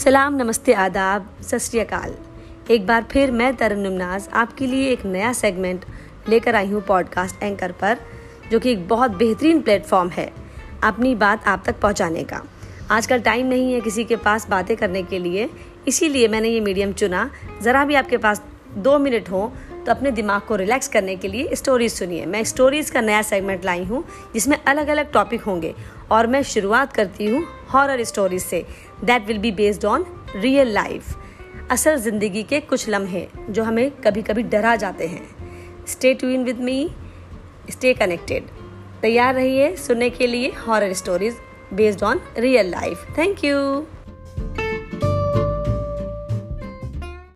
सलाम, नमस्ते, आदाब, सत एक बार फिर मैं तरन नुमनाज आपके लिए एक नया सेगमेंट लेकर आई हूँ पॉडकास्ट एंकर पर, जो कि एक बहुत बेहतरीन प्लेटफॉर्म है अपनी बात आप तक पहुँचाने का। आजकल टाइम नहीं है किसी के पास बातें करने के लिए, इसीलिए मैंने ये मीडियम चुना। ज़रा भी आपके पास दो मिनट हो तो अपने दिमाग को रिलैक्स करने के लिए स्टोरीज सुनिए। मैं स्टोरीज़ का नया सेगमेंट लाई हूँ, जिसमें अलग अलग टॉपिक होंगे, और मैं शुरुआत करती हूँ हॉरर स्टोरीज से that will be based on real life असल ज़िंदगी के कुछ लम्हे जो हमें कभी कभी डरा जाते हैं। Stay tuned with me stay connected तैयार रहिए सुनने के लिए horror stories based on real life thank you